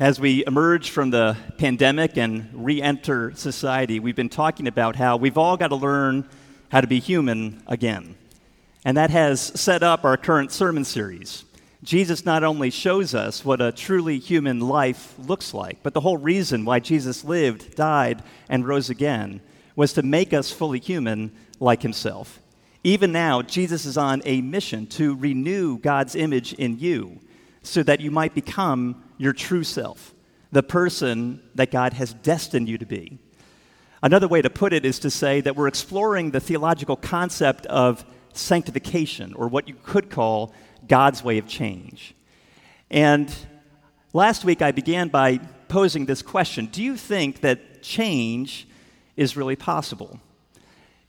As we emerge from the pandemic and re enter society, we've been talking about how we've all got to learn how to be human again. And that has set up our current sermon series. Jesus not only shows us what a truly human life looks like, but the whole reason why Jesus lived, died, and rose again was to make us fully human like himself. Even now, Jesus is on a mission to renew God's image in you so that you might become your true self, the person that God has destined you to be. Another way to put it is to say that we're exploring the theological concept of sanctification, or what you could call God's way of change. And last week I began by posing this question Do you think that change is really possible?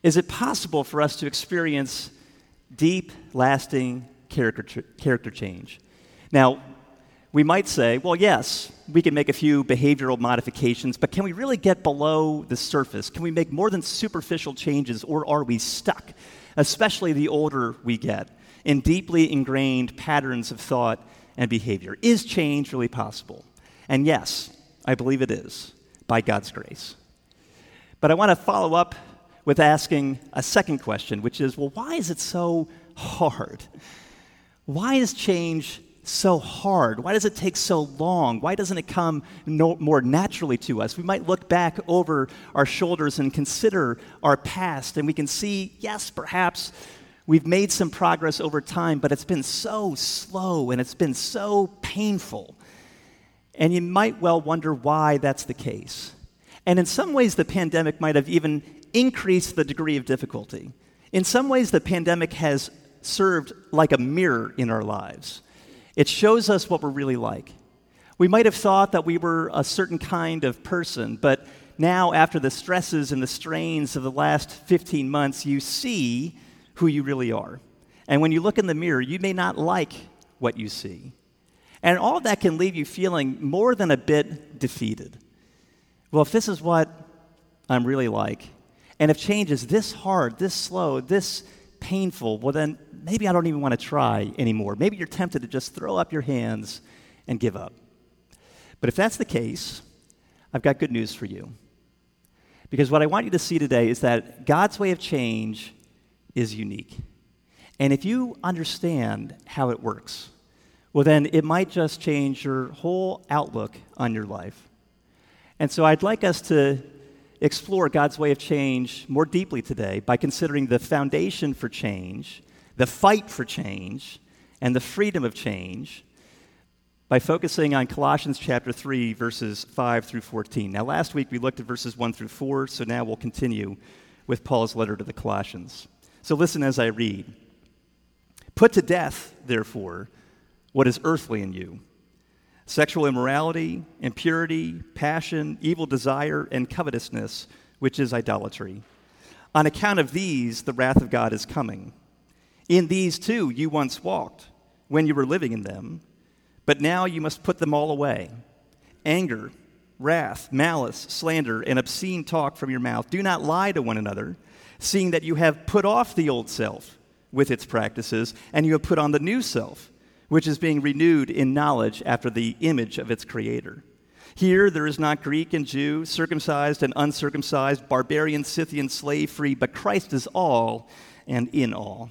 Is it possible for us to experience deep, lasting character, character change? Now, we might say, well, yes, we can make a few behavioral modifications, but can we really get below the surface? Can we make more than superficial changes, or are we stuck, especially the older we get, in deeply ingrained patterns of thought and behavior? Is change really possible? And yes, I believe it is, by God's grace. But I want to follow up with asking a second question, which is well, why is it so hard? Why is change so hard? Why does it take so long? Why doesn't it come no, more naturally to us? We might look back over our shoulders and consider our past, and we can see, yes, perhaps we've made some progress over time, but it's been so slow and it's been so painful. And you might well wonder why that's the case. And in some ways, the pandemic might have even increased the degree of difficulty. In some ways, the pandemic has served like a mirror in our lives. It shows us what we're really like. We might have thought that we were a certain kind of person, but now, after the stresses and the strains of the last 15 months, you see who you really are. And when you look in the mirror, you may not like what you see. And all of that can leave you feeling more than a bit defeated. Well, if this is what I'm really like, and if change is this hard, this slow, this painful, well, then maybe I don't even want to try anymore. Maybe you're tempted to just throw up your hands and give up. But if that's the case, I've got good news for you. Because what I want you to see today is that God's way of change is unique. And if you understand how it works, well, then it might just change your whole outlook on your life. And so I'd like us to explore God's way of change more deeply today by considering the foundation for change, the fight for change, and the freedom of change by focusing on Colossians chapter 3, verses 5 through 14. Now, last week we looked at verses 1 through 4, so now we'll continue with Paul's letter to the Colossians. So listen as I read. Put to death, therefore, what is earthly in you sexual immorality, impurity, passion, evil desire, and covetousness, which is idolatry. On account of these, the wrath of God is coming. In these too you once walked when you were living in them, but now you must put them all away anger, wrath, malice, slander, and obscene talk from your mouth. Do not lie to one another, seeing that you have put off the old self with its practices, and you have put on the new self which is being renewed in knowledge after the image of its creator. Here there is not Greek and Jew, circumcised and uncircumcised, barbarian, Scythian, slave free, but Christ is all and in all.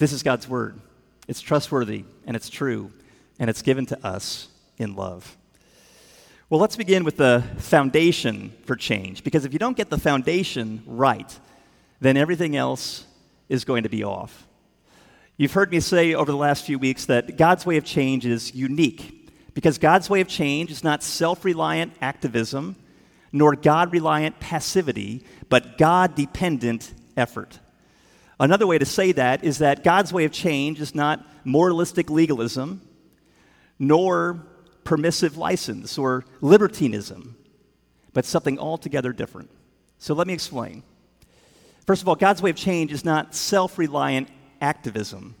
This is God's word. It's trustworthy and it's true, and it's given to us in love. Well, let's begin with the foundation for change, because if you don't get the foundation right, then everything else is going to be off. You've heard me say over the last few weeks that God's way of change is unique because God's way of change is not self reliant activism nor God reliant passivity, but God dependent effort. Another way to say that is that God's way of change is not moralistic legalism, nor permissive license or libertinism, but something altogether different. So let me explain. First of all, God's way of change is not self reliant activism.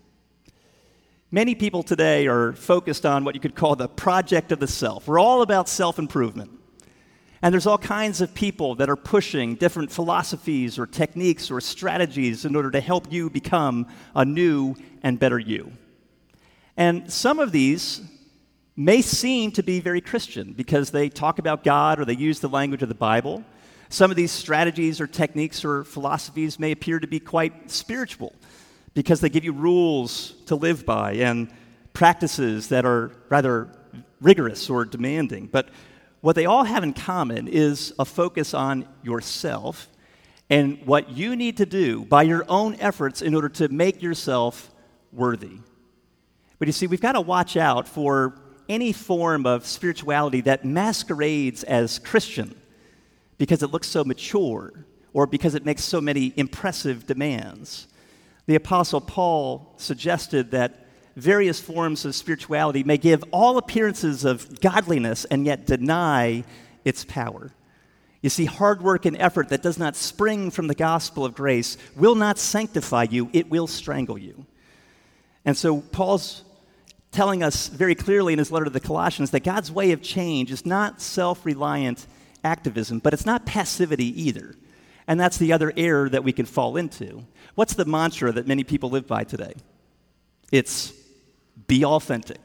Many people today are focused on what you could call the project of the self. We're all about self improvement. And there's all kinds of people that are pushing different philosophies or techniques or strategies in order to help you become a new and better you. And some of these may seem to be very Christian because they talk about God or they use the language of the Bible. Some of these strategies or techniques or philosophies may appear to be quite spiritual because they give you rules to live by and practices that are rather rigorous or demanding. But what they all have in common is a focus on yourself and what you need to do by your own efforts in order to make yourself worthy. But you see, we've got to watch out for any form of spirituality that masquerades as Christian because it looks so mature or because it makes so many impressive demands. The Apostle Paul suggested that various forms of spirituality may give all appearances of godliness and yet deny its power. You see, hard work and effort that does not spring from the gospel of grace will not sanctify you, it will strangle you. And so, Paul's telling us very clearly in his letter to the Colossians that God's way of change is not self reliant activism, but it's not passivity either. And that's the other error that we can fall into. What's the mantra that many people live by today? It's be authentic,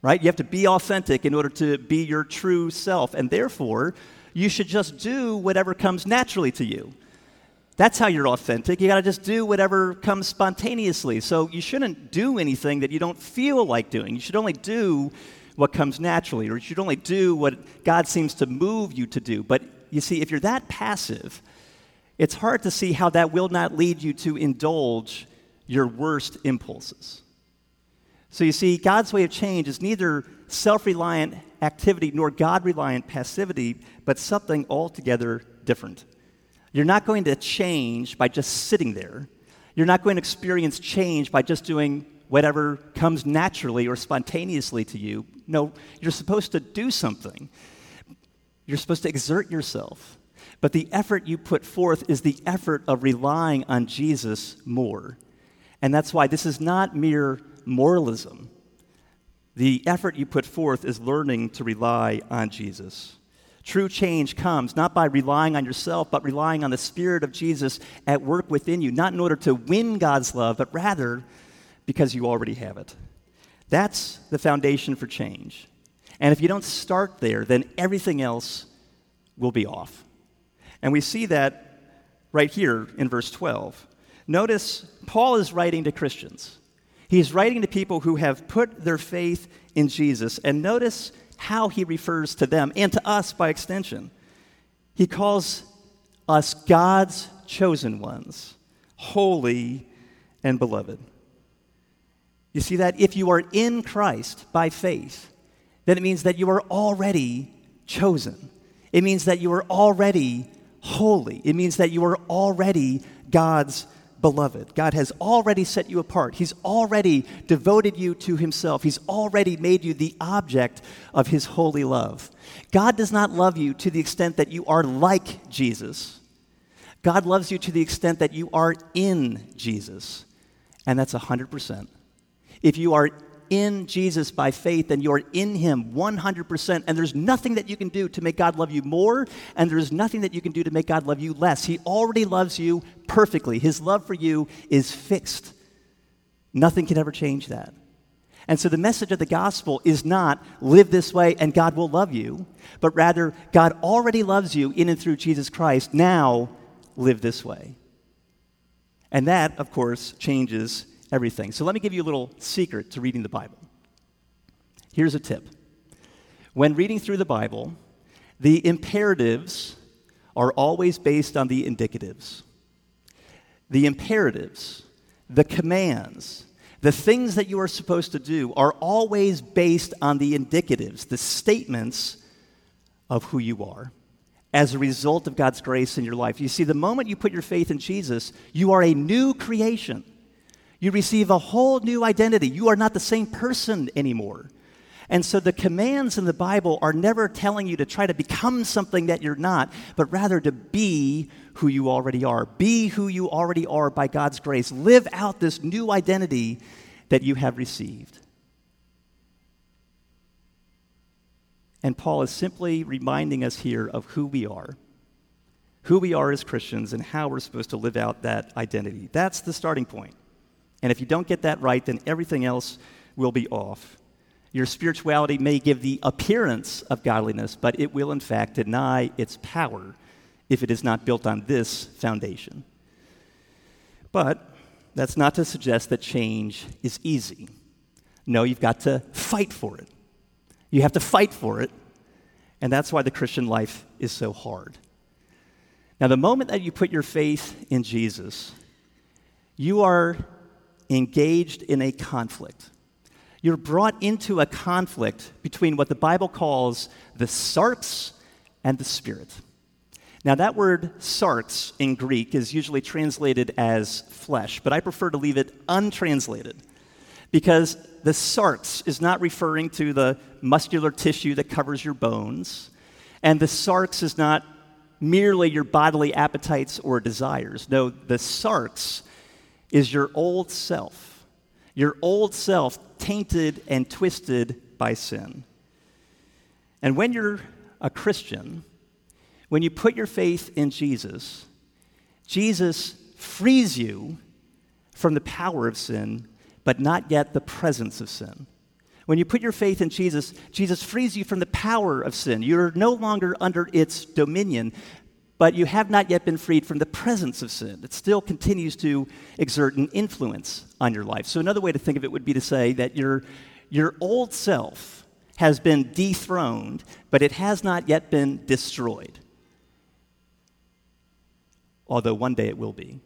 right? You have to be authentic in order to be your true self. And therefore, you should just do whatever comes naturally to you. That's how you're authentic. You got to just do whatever comes spontaneously. So you shouldn't do anything that you don't feel like doing. You should only do what comes naturally, or you should only do what God seems to move you to do. But you see, if you're that passive, it's hard to see how that will not lead you to indulge your worst impulses. So you see, God's way of change is neither self reliant activity nor God reliant passivity, but something altogether different. You're not going to change by just sitting there. You're not going to experience change by just doing whatever comes naturally or spontaneously to you. No, you're supposed to do something. You're supposed to exert yourself. But the effort you put forth is the effort of relying on Jesus more. And that's why this is not mere moralism. The effort you put forth is learning to rely on Jesus. True change comes not by relying on yourself, but relying on the Spirit of Jesus at work within you, not in order to win God's love, but rather because you already have it. That's the foundation for change. And if you don't start there, then everything else will be off. And we see that right here in verse 12. Notice Paul is writing to Christians. He's writing to people who have put their faith in Jesus. And notice how he refers to them and to us by extension. He calls us God's chosen ones, holy and beloved. You see that? If you are in Christ by faith, then it means that you are already chosen. It means that you are already holy. It means that you are already God's beloved. God has already set you apart. He's already devoted you to Himself. He's already made you the object of His holy love. God does not love you to the extent that you are like Jesus. God loves you to the extent that you are in Jesus. And that's 100%. If you are in Jesus by faith and you're in Him 100%. And there's nothing that you can do to make God love you more, and there's nothing that you can do to make God love you less. He already loves you perfectly. His love for you is fixed. Nothing can ever change that. And so the message of the gospel is not live this way and God will love you, but rather God already loves you in and through Jesus Christ. Now live this way. And that, of course, changes everything. So let me give you a little secret to reading the Bible. Here's a tip when reading through the Bible, the imperatives are always based on the indicatives. The imperatives, the commands, the things that you are supposed to do are always based on the indicatives, the statements of who you are as a result of God's grace in your life. You see, the moment you put your faith in Jesus, you are a new creation. You receive a whole new identity. You are not the same person anymore. And so the commands in the Bible are never telling you to try to become something that you're not, but rather to be who you already are. Be who you already are by God's grace. Live out this new identity that you have received. And Paul is simply reminding us here of who we are, who we are as Christians, and how we're supposed to live out that identity. That's the starting point. And if you don't get that right, then everything else will be off. Your spirituality may give the appearance of godliness, but it will, in fact, deny its power if it is not built on this foundation. But that's not to suggest that change is easy. No, you've got to fight for it. You have to fight for it, and that's why the Christian life is so hard. Now, the moment that you put your faith in Jesus, you are engaged in a conflict you're brought into a conflict between what the Bible calls the sarx and the spirit. Now, that word sarx in Greek is usually translated as flesh, but I prefer to leave it untranslated because the sarx is not referring to the muscular tissue that covers your bones, and the sarx is not merely your bodily appetites or desires. No, the sarx is your old self your old self tainted and twisted by sin. And when you're a Christian, when you put your faith in Jesus, Jesus frees you from the power of sin, but not yet the presence of sin. When you put your faith in Jesus, Jesus frees you from the power of sin. You're no longer under its dominion, but you have not yet been freed from the presence of sin. It still continues to exert an influence on your life. So, another way to think of it would be to say that your, your old self has been dethroned, but it has not yet been destroyed. Although one day it will be.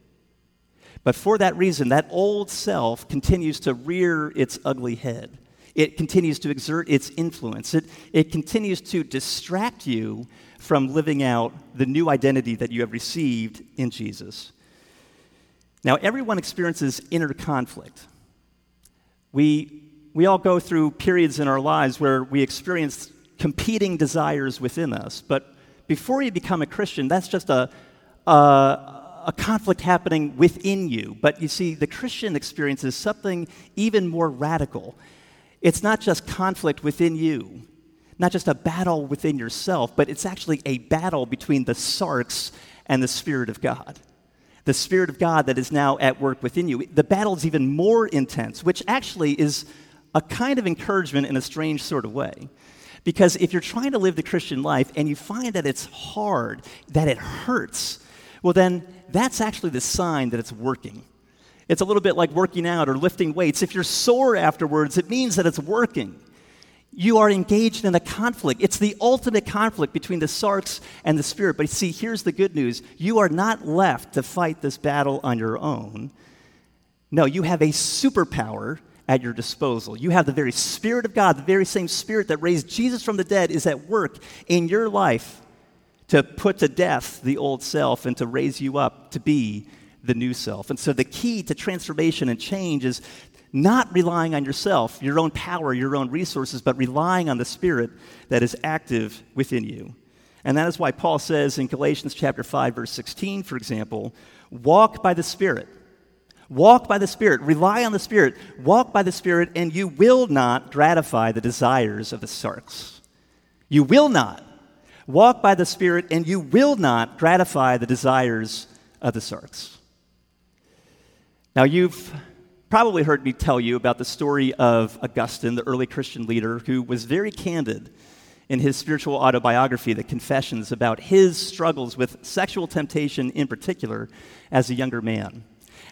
But for that reason, that old self continues to rear its ugly head. It continues to exert its influence. It, it continues to distract you from living out the new identity that you have received in Jesus. Now, everyone experiences inner conflict. We, we all go through periods in our lives where we experience competing desires within us. But before you become a Christian, that's just a, a, a conflict happening within you. But you see, the Christian experience is something even more radical. It's not just conflict within you, not just a battle within yourself, but it's actually a battle between the sarx and the Spirit of God. The Spirit of God that is now at work within you. The battle is even more intense, which actually is a kind of encouragement in a strange sort of way. Because if you're trying to live the Christian life and you find that it's hard, that it hurts, well, then that's actually the sign that it's working. It's a little bit like working out or lifting weights. If you're sore afterwards, it means that it's working you are engaged in a conflict. It's the ultimate conflict between the sarx and the spirit. But see, here's the good news you are not left to fight this battle on your own. No, you have a superpower at your disposal. You have the very Spirit of God, the very same Spirit that raised Jesus from the dead, is at work in your life to put to death the old self and to raise you up to be the new self. And so the key to transformation and change is not relying on yourself, your own power, your own resources, but relying on the Spirit that is active within you. And that is why Paul says in Galatians chapter 5 verse 16 for example, walk by the Spirit. Walk by the Spirit, rely on the Spirit, walk by the Spirit and you will not gratify the desires of the sarx. You will not. Walk by the Spirit and you will not gratify the desires of the sarx. Now you've probably heard me tell you about the story of Augustine, the early Christian leader, who was very candid in his spiritual autobiography, The Confessions, about his struggles with sexual temptation in particular as a younger man.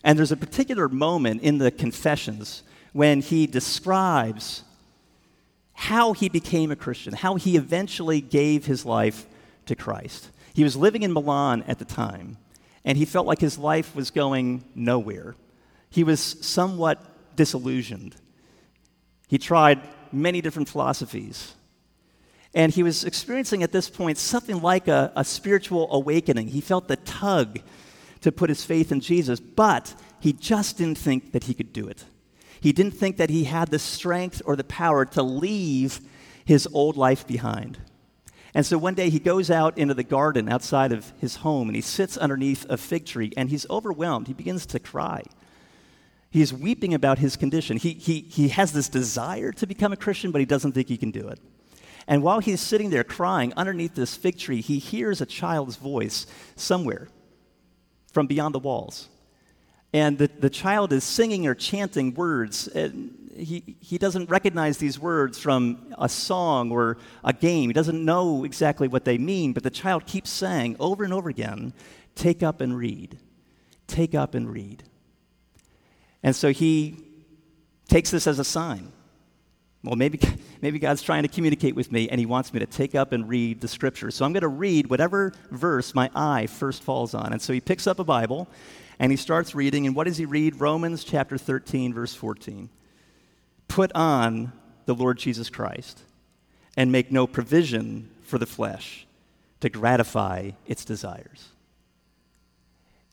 And there's a particular moment in the Confessions when he describes how he became a Christian, how he eventually gave his life to Christ. He was living in Milan at the time, and he felt like his life was going nowhere he was somewhat disillusioned. He tried many different philosophies. And he was experiencing at this point something like a, a, spiritual awakening. He felt the tug to put his faith in Jesus, but he just didn't think that he could do it. He didn't think that he had the strength or the power to leave his old life behind. And so one day he goes out into the garden outside of his home and he sits underneath a fig tree and he's overwhelmed. He begins to cry. He's weeping about his condition. He, he, he has this desire to become a Christian, but he doesn't think he can do it. And while he's sitting there crying underneath this fig tree, he hears a child's voice somewhere from beyond the walls. And the, the child is singing or chanting words. And he, he doesn't recognize these words from a song or a game. He doesn't know exactly what they mean, but the child keeps saying over and over again, Take up and read. Take up and read. And so he takes this as a sign. Well, maybe, maybe God's trying to communicate with me and he wants me to take up and read the scripture. So I'm going to read whatever verse my eye first falls on. And so he picks up a Bible and he starts reading. And what does he read? Romans chapter 13, verse 14 put on the Lord Jesus Christ and make no provision for the flesh to gratify its desires.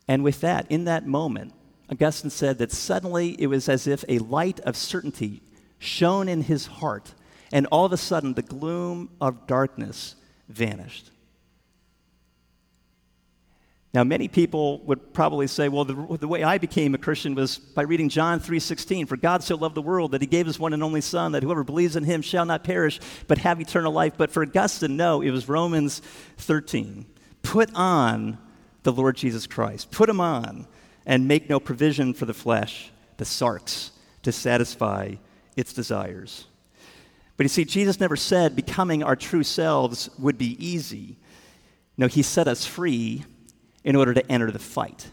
And with that, in that moment, Augustine said that suddenly it was as if a light of certainty shone in his heart, and all of a sudden the gloom of darkness vanished. Now, many people would probably say, well, the, the, way I became a Christian was by reading John 3.16. For God so loved the world that he gave his one and only Son, that whoever believes in him shall not perish, but have eternal life. But for Augustine, no, it was Romans 13. Put on the Lord Jesus Christ. Put him on and make no provision for the flesh, the sarx, to satisfy its desires. But you see, Jesus never said becoming our true selves would be easy. No, he set us free in order to enter the fight.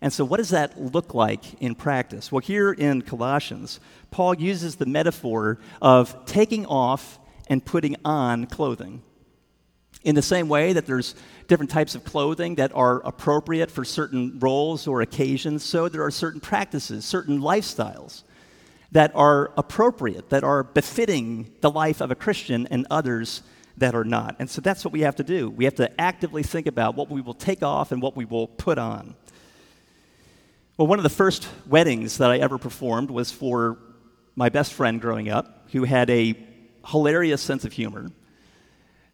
And so, what does that look like in practice? Well, here in Colossians, Paul uses the metaphor of taking off and putting on clothing. In the same way that there's different types of clothing that are appropriate for certain roles or occasions, so there are certain practices, certain lifestyles that are appropriate, that are befitting the life of a Christian and others that are not. And so that's what we have to do. We have to actively think about what we will take off and what we will put on. Well, one of the first weddings that I ever performed was for my best friend growing up, who had a hilarious sense of humor.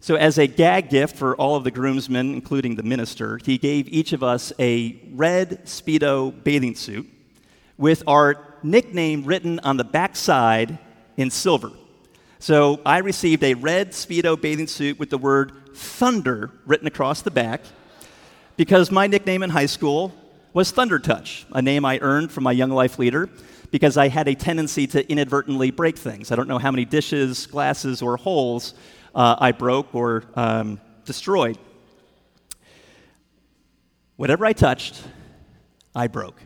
So, as a gag gift for all of the groomsmen, including the minister, he gave each of us a red Speedo bathing suit with our nickname written on the back side in silver. So I received a red Speedo bathing suit with the word Thunder written across the back because my nickname in high school was Thunder Touch, a name I earned from my young life leader because I had a tendency to inadvertently break things. I don't know how many dishes, glasses, or holes uh, I broke or um, destroyed. Whatever I touched, I broke.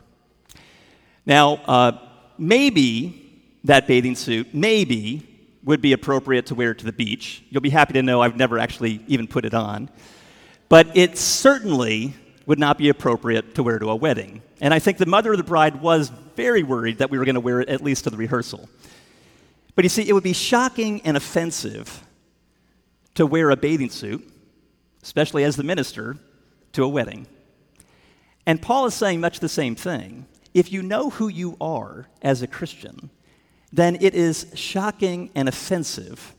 Now, uh, maybe that bathing suit, maybe would be appropriate to wear to the beach. You'll be happy to know I've never actually even put it on. But it certainly would not be appropriate to wear to a wedding. And I think the mother of the bride was very worried that we were going to wear it at least to the rehearsal. But you see, it would be shocking and offensive to wear a bathing suit, especially as the minister, to a wedding. And Paul is saying much the same thing. If you know who you are as a Christian, then it is shocking and offensive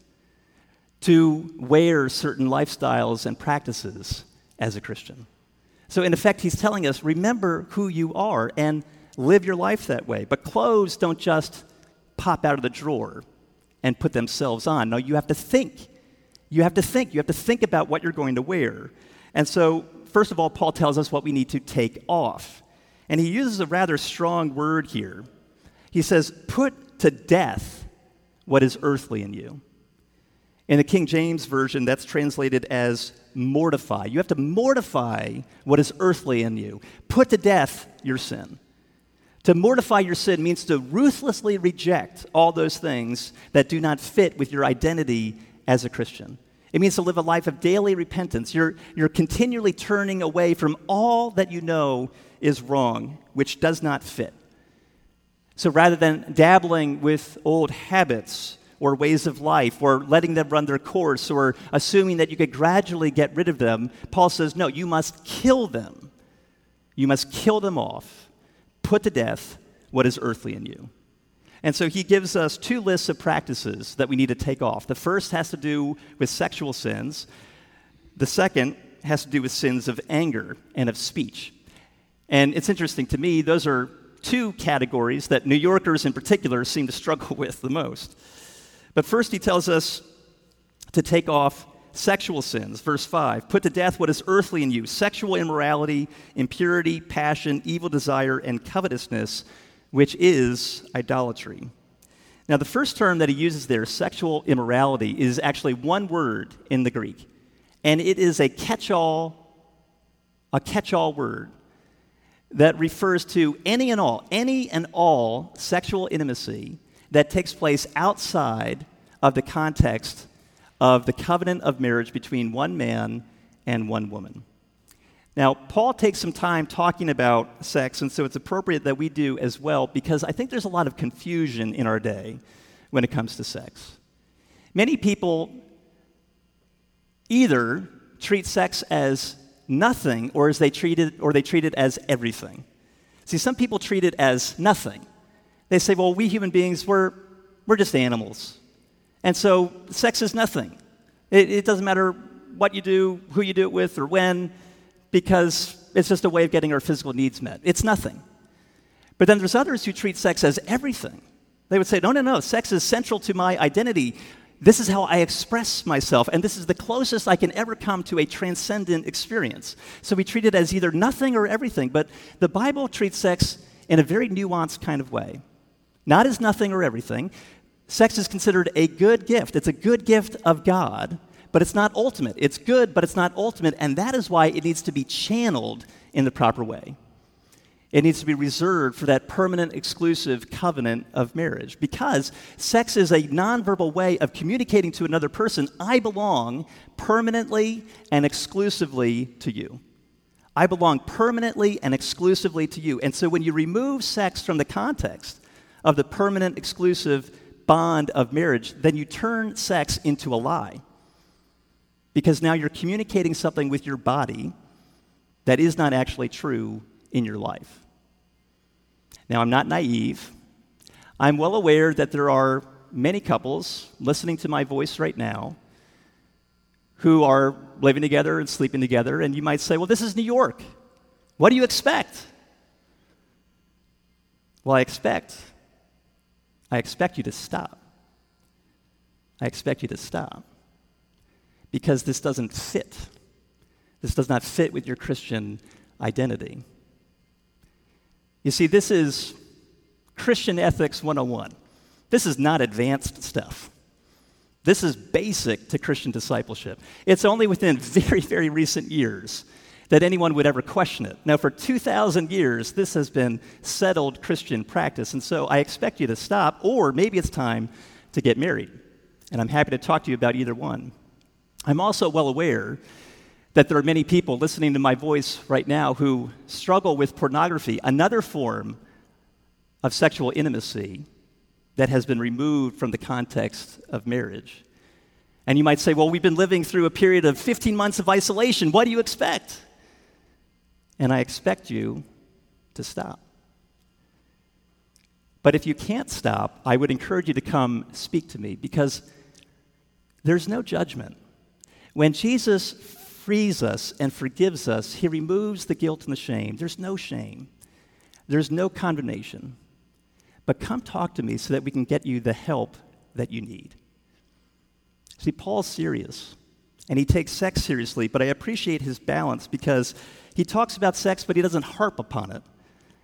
to wear certain lifestyles and practices as a Christian. So, in effect, he's telling us remember who you are and live your life that way. But clothes don't just pop out of the drawer and put themselves on. No, you have to think. You have to think. You have to think about what you're going to wear. And so, first of all, Paul tells us what we need to take off. And he uses a rather strong word here. He says, put to death what is earthly in you. In the King James Version, that's translated as mortify. You have to mortify what is earthly in you. Put to death your sin. To mortify your sin means to ruthlessly reject all those things that do not fit with your identity as a Christian. It means to live a life of daily repentance. You're, you're continually turning away from all that you know is wrong, which does not fit. So rather than dabbling with old habits or ways of life or letting them run their course or assuming that you could gradually get rid of them, Paul says, no, you must kill them. You must kill them off, put to death what is earthly in you. And so he gives us two lists of practices that we need to take off. The first has to do with sexual sins, the second has to do with sins of anger and of speech. And it's interesting to me, those are two categories that New Yorkers in particular seem to struggle with the most. But first, he tells us to take off sexual sins. Verse 5 Put to death what is earthly in you sexual immorality, impurity, passion, evil desire, and covetousness which is idolatry. Now, the first term that he uses there, sexual immorality, is actually one word in the Greek, and it is a catch all, a catch all word that refers to any and all, any and all sexual intimacy that takes place outside of the context of the covenant of marriage between one man and one woman. Now, Paul takes some time talking about sex, and so it's appropriate that we do as well because I think there's a lot of confusion in our day when it comes to sex. Many people either treat sex as nothing or as they treat it or they treat it as everything. See, some people treat it as nothing. They say, well, we human beings, we're, we're just animals. And so sex is nothing. It, it doesn't matter what you do, who you do it with, or when because it's just a way of getting our physical needs met. It's nothing. But then there's others who treat sex as everything. They would say, no, no, no, sex is central to my identity. This is how I express myself, and this is the closest I can ever come to a transcendent experience. So we treat it as either nothing or everything, but the Bible treats sex in a very nuanced kind of way. Not as nothing or everything. Sex is considered a good gift, it's a good gift of God but it's not ultimate. It's good, but it's not ultimate, and that is why it needs to be channeled in the proper way. It needs to be reserved for that permanent, exclusive covenant of marriage because sex is a nonverbal way of communicating to another person I belong permanently and exclusively to you. I belong permanently and exclusively to you. And so when you remove sex from the context of the permanent, exclusive bond of marriage, then you turn sex into a lie because now you're communicating something with your body that is not actually true in your life. Now, I'm not naive. I'm well aware that there are many couples listening to my voice right now who are living together and sleeping together, and you might say, Well, this is New York. What do you expect? Well, I expect, I expect you to stop. I expect you to stop because this doesn't fit. This does not fit with your Christian identity. You see, this is Christian Ethics 101. This is not advanced stuff. This is basic to Christian discipleship. It's only within very, very recent years that anyone would ever question it. Now, for 2,000 years, this has been settled Christian practice, and so I expect you to stop, or maybe it's time to get married. And I'm happy to talk to you about either one. I'm also well aware that there are many people listening to my voice right now who struggle with pornography, another form of sexual intimacy that has been removed from the context of marriage. And you might say, well, we've been living through a period of 15 months of isolation. What do you expect? And I expect you to stop. But if you can't stop, I would encourage you to come speak to me because there's no judgment. When Jesus frees us and forgives us, he removes the guilt and the shame. There's no shame, there's no condemnation. But come talk to me so that we can get you the help that you need. See, Paul's serious, and he takes sex seriously, but I appreciate his balance because he talks about sex, but he doesn't harp upon it.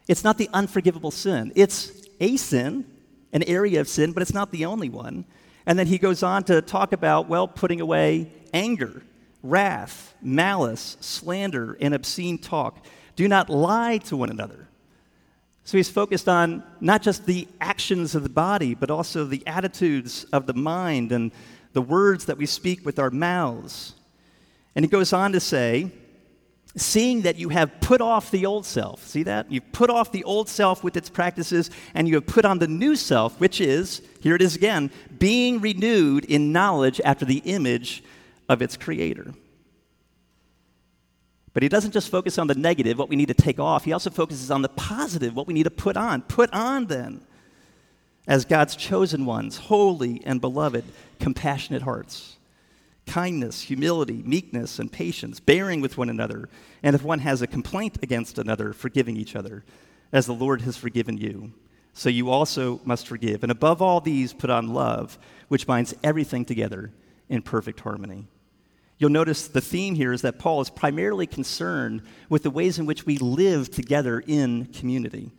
It's not the unforgivable sin, it's a sin, an area of sin, but it's not the only one. And then he goes on to talk about, well, putting away anger, wrath, malice, slander, and obscene talk. Do not lie to one another. So he's focused on not just the actions of the body, but also the attitudes of the mind and the words that we speak with our mouths. And he goes on to say, seeing that you have put off the old self. See that? You've put off the old self with its practices, and you have put on the new self, which is, here it is again, being renewed in knowledge after the image of its creator. But he doesn't just focus on the negative, what we need to take off. He also focuses on the positive, what we need to put on. Put on then. as God's chosen ones, holy and beloved, compassionate hearts, kindness, humility, meekness, and patience, bearing with one another, and if one has a complaint against another, forgiving each other, as the Lord has forgiven you. So you also must forgive. And above all these, put on love, which binds everything together in perfect harmony. You'll notice the theme here is that Paul is primarily concerned with the ways in which we live together in community.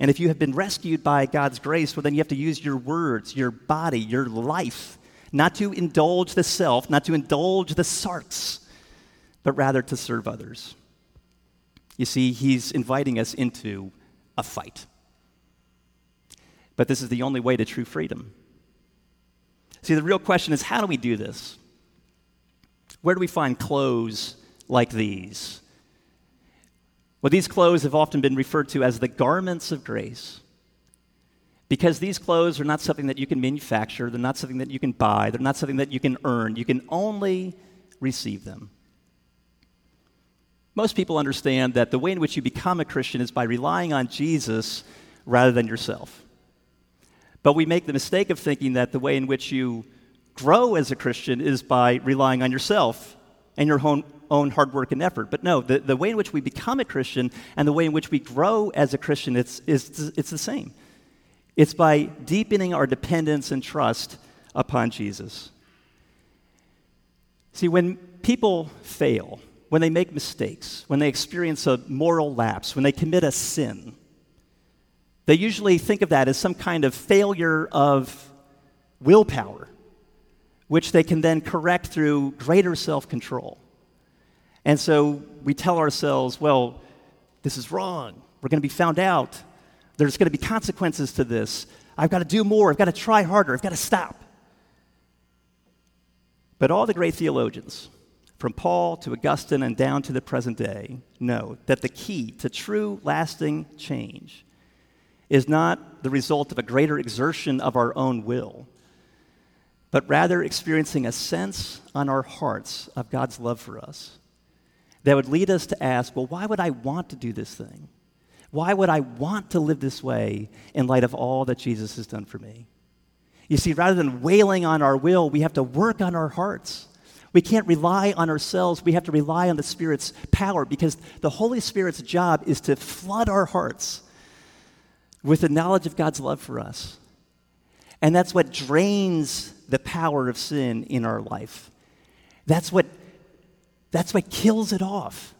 And if you have been rescued by God's grace, well, then you have to use your words, your body, your life, not to indulge the self, not to indulge the sarx, but rather to serve others. You see, he's inviting us into a fight. But this is the only way to true freedom. See, the real question is how do we do this? Where do we find clothes like these? Well, these clothes have often been referred to as the garments of grace. Because these clothes are not something that you can manufacture, they're not something that you can buy, they're not something that you can earn. You can only receive them. Most people understand that the way in which you become a Christian is by relying on Jesus rather than yourself. But we make the mistake of thinking that the way in which you grow as a Christian is by relying on yourself and your own, own hard work and effort. But no, the, the way in which we become a Christian and the way in which we grow as a Christian, it's, it's, it's the same. It's by deepening our dependence and trust upon Jesus. See, when people fail, when they make mistakes, when they experience a moral lapse, when they commit a sin, they usually think of that as some kind of failure of willpower, which they can then correct through greater self control. And so we tell ourselves, well, this is wrong. We're going to be found out. There's going to be consequences to this. I've got to do more. I've got to try harder. I've got to stop. But all the great theologians, from Paul to Augustine and down to the present day, know that the key to true, lasting change is not the result of a greater exertion of our own will, but rather experiencing a sense on our hearts of God's love for us that would lead us to ask, well, why would I want to do this thing? Why would I want to live this way in light of all that Jesus has done for me? You see, rather than wailing on our will, we have to work on our hearts. We can't rely on ourselves. We have to rely on the Spirit's power because the Holy Spirit's job is to flood our hearts with the knowledge of God's love for us. And that's what drains the power of sin in our life. That's what, that's what kills it off.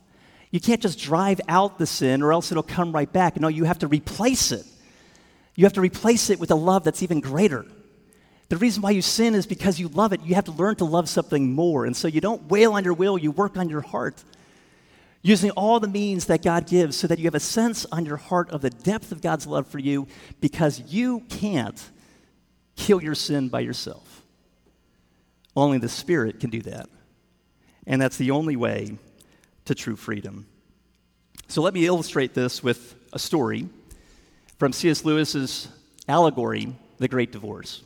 You can't just drive out the sin or else it'll come right back. No, you have to replace it. You have to replace it with a love that's even greater. The reason why you sin is because you love it. You have to learn to love something more. And so you don't wail on your will, you work on your heart. Using all the means that God gives so that you have a sense on your heart of the depth of God's love for you because you can't kill your sin by yourself. Only the Spirit can do that. And that's the only way to true freedom. So let me illustrate this with a story from C.S. Lewis's allegory, The Great Divorce.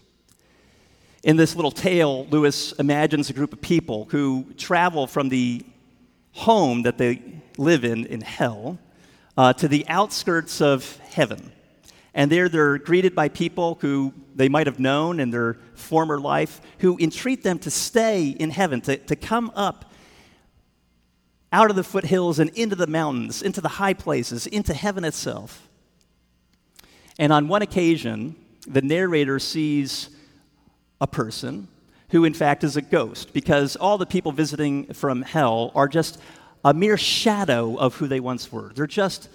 In this little tale, Lewis imagines a group of people who travel from the home that they live in in hell uh, to the outskirts of heaven. And there they're greeted by people who they might have known in their former life who entreat them to stay in heaven, to, to come up out of the foothills and into the mountains, into the high places, into heaven itself. And on one occasion, the narrator sees a person who, in fact, is a ghost, because all the people visiting from hell are just a mere shadow of who they once were. They're just,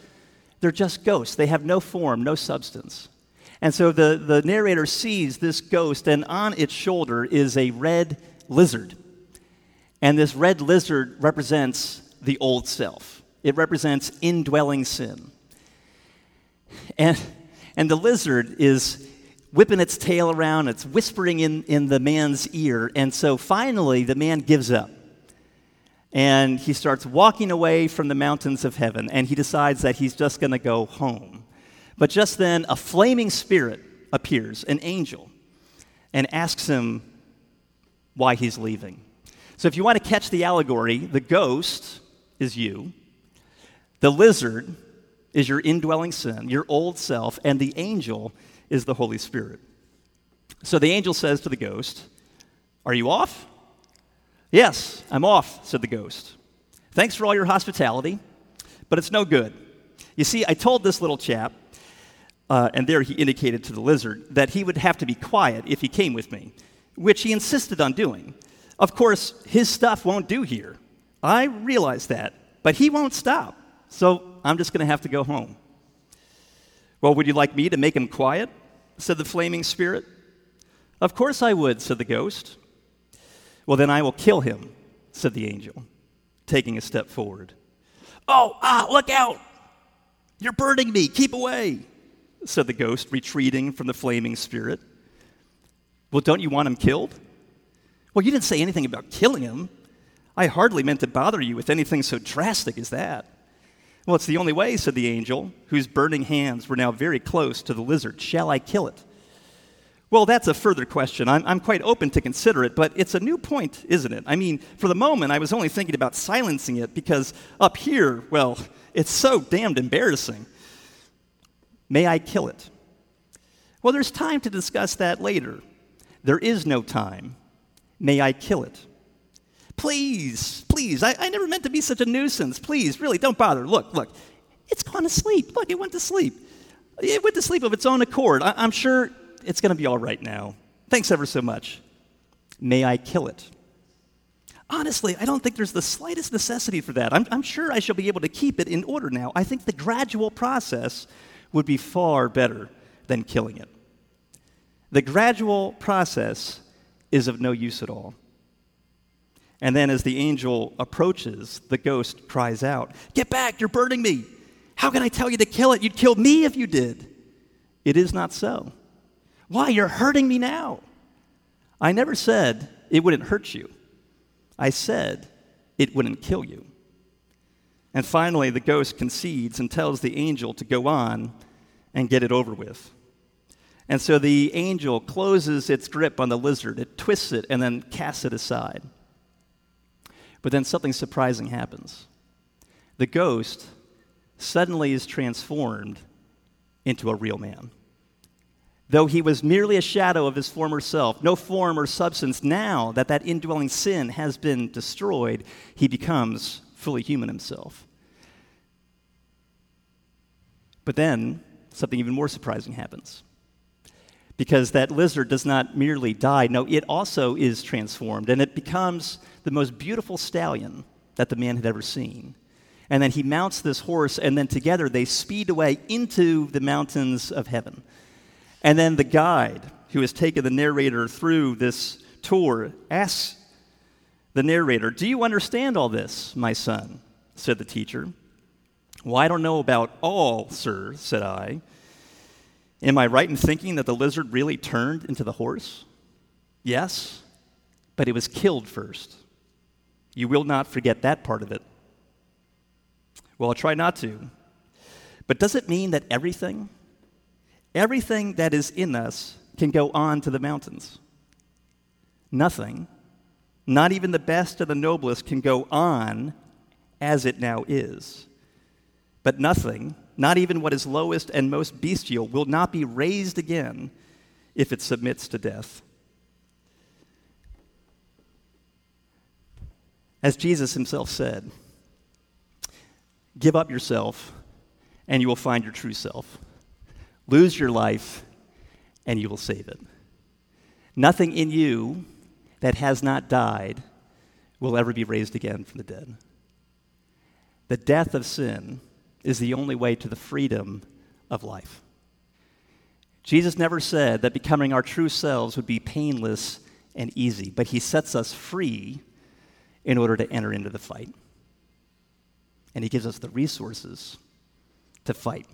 they're just ghosts. They have no form, no substance. And so the, the narrator sees this ghost, and on its shoulder is a red lizard. And this red lizard represents the old self, it represents indwelling sin. And, and the lizard is whipping its tail around, it's whispering in, in the man's ear. And so finally, the man gives up. And he starts walking away from the mountains of heaven, and he decides that he's just going to go home. But just then, a flaming spirit appears, an angel, and asks him why he's leaving. So, if you want to catch the allegory, the ghost is you, the lizard is your indwelling sin, your old self, and the angel is the Holy Spirit. So the angel says to the ghost, Are you off? Yes, I'm off, said the ghost. Thanks for all your hospitality, but it's no good. You see, I told this little chap, uh, and there he indicated to the lizard, that he would have to be quiet if he came with me, which he insisted on doing. Of course, his stuff won't do here. I realize that, but he won't stop, so I'm just going to have to go home. Well, would you like me to make him quiet? said the flaming spirit. Of course I would, said the ghost. Well, then I will kill him, said the angel, taking a step forward. Oh, ah, look out! You're burning me, keep away, said the ghost, retreating from the flaming spirit. Well, don't you want him killed? Well, you didn't say anything about killing him. I hardly meant to bother you with anything so drastic as that. Well, it's the only way, said the angel, whose burning hands were now very close to the lizard. Shall I kill it? Well, that's a further question. I'm, I'm, quite open to consider it, but it's a new point, isn't it? I mean, for the moment, I was only thinking about silencing it because up here, well, it's so damned embarrassing. May I kill it? Well, there's time to discuss that later. There is no time. May I kill it? Please, please, I, I never meant to be such a nuisance. Please, really, don't bother. Look, look, it's gone to sleep. Look, it went to sleep. It went to sleep of its own accord. I, I'm sure it's going to be all right now. Thanks ever so much. May I kill it? Honestly, I don't think there's the slightest necessity for that. I'm, I'm, sure I shall be able to keep it in order now. I think the gradual process would be far better than killing it. The gradual process is of no use at all. And then, as the angel approaches, the ghost cries out, Get back, you're burning me. How can I tell you to kill it? You'd kill me if you did. It is not so. Why? You're hurting me now. I never said it wouldn't hurt you, I said it wouldn't kill you. And finally, the ghost concedes and tells the angel to go on and get it over with. And so the angel closes its grip on the lizard, it twists it, and then casts it aside. But then something surprising happens. The ghost suddenly is transformed into a real man. Though he was merely a shadow of his former self, no form or substance, now that that indwelling sin has been destroyed, he becomes fully human himself. But then something even more surprising happens. Because that lizard does not merely die, no, it also is transformed, and it becomes the most beautiful stallion that the man had ever seen. And then he mounts this horse, and then together they speed away into the mountains of heaven. And then the guide, who has taken the narrator through this tour, asks the narrator, Do you understand all this, my son? said the teacher. Well, I don't know about all, sir, said I. Am I right in thinking that the lizard really turned into the horse? Yes, but it was killed first. You will not forget that part of it. Well, I'll try not to. But does it mean that everything, Everything that is in us can go on to the mountains. Nothing, not even the best or the noblest, can go on as it now is. But nothing, not even what is lowest and most bestial, will not be raised again if it submits to death. As Jesus himself said, give up yourself and you will find your true self. Lose your life, and you will save it. Nothing in you that has not died will ever be raised again from the dead. The death of sin is the only way to the freedom of life. Jesus never said that becoming our true selves would be painless and easy, but he sets us free in order to enter into the fight. And he gives us the resources to fight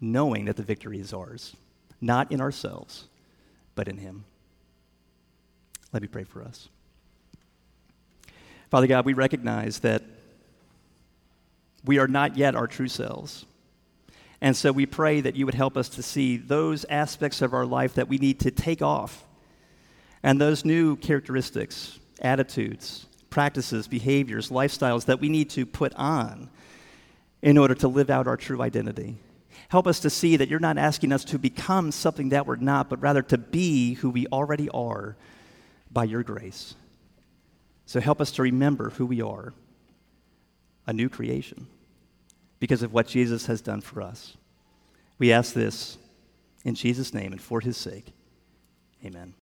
knowing that the victory is ours, not in ourselves, but in Him. Let me pray for us. Father God, we recognize that we are not yet our true selves. And so we pray that you would help us to see those aspects of our life that we need to take off and those new characteristics, attitudes, practices, behaviors, lifestyles that we need to put on in order to live out our true identity. Help us to see that you're not asking us to become something that we're not, but rather to be who we already are by your grace. So help us to remember who we are a new creation because of what Jesus has done for us. We ask this in Jesus' name and for his sake. Amen.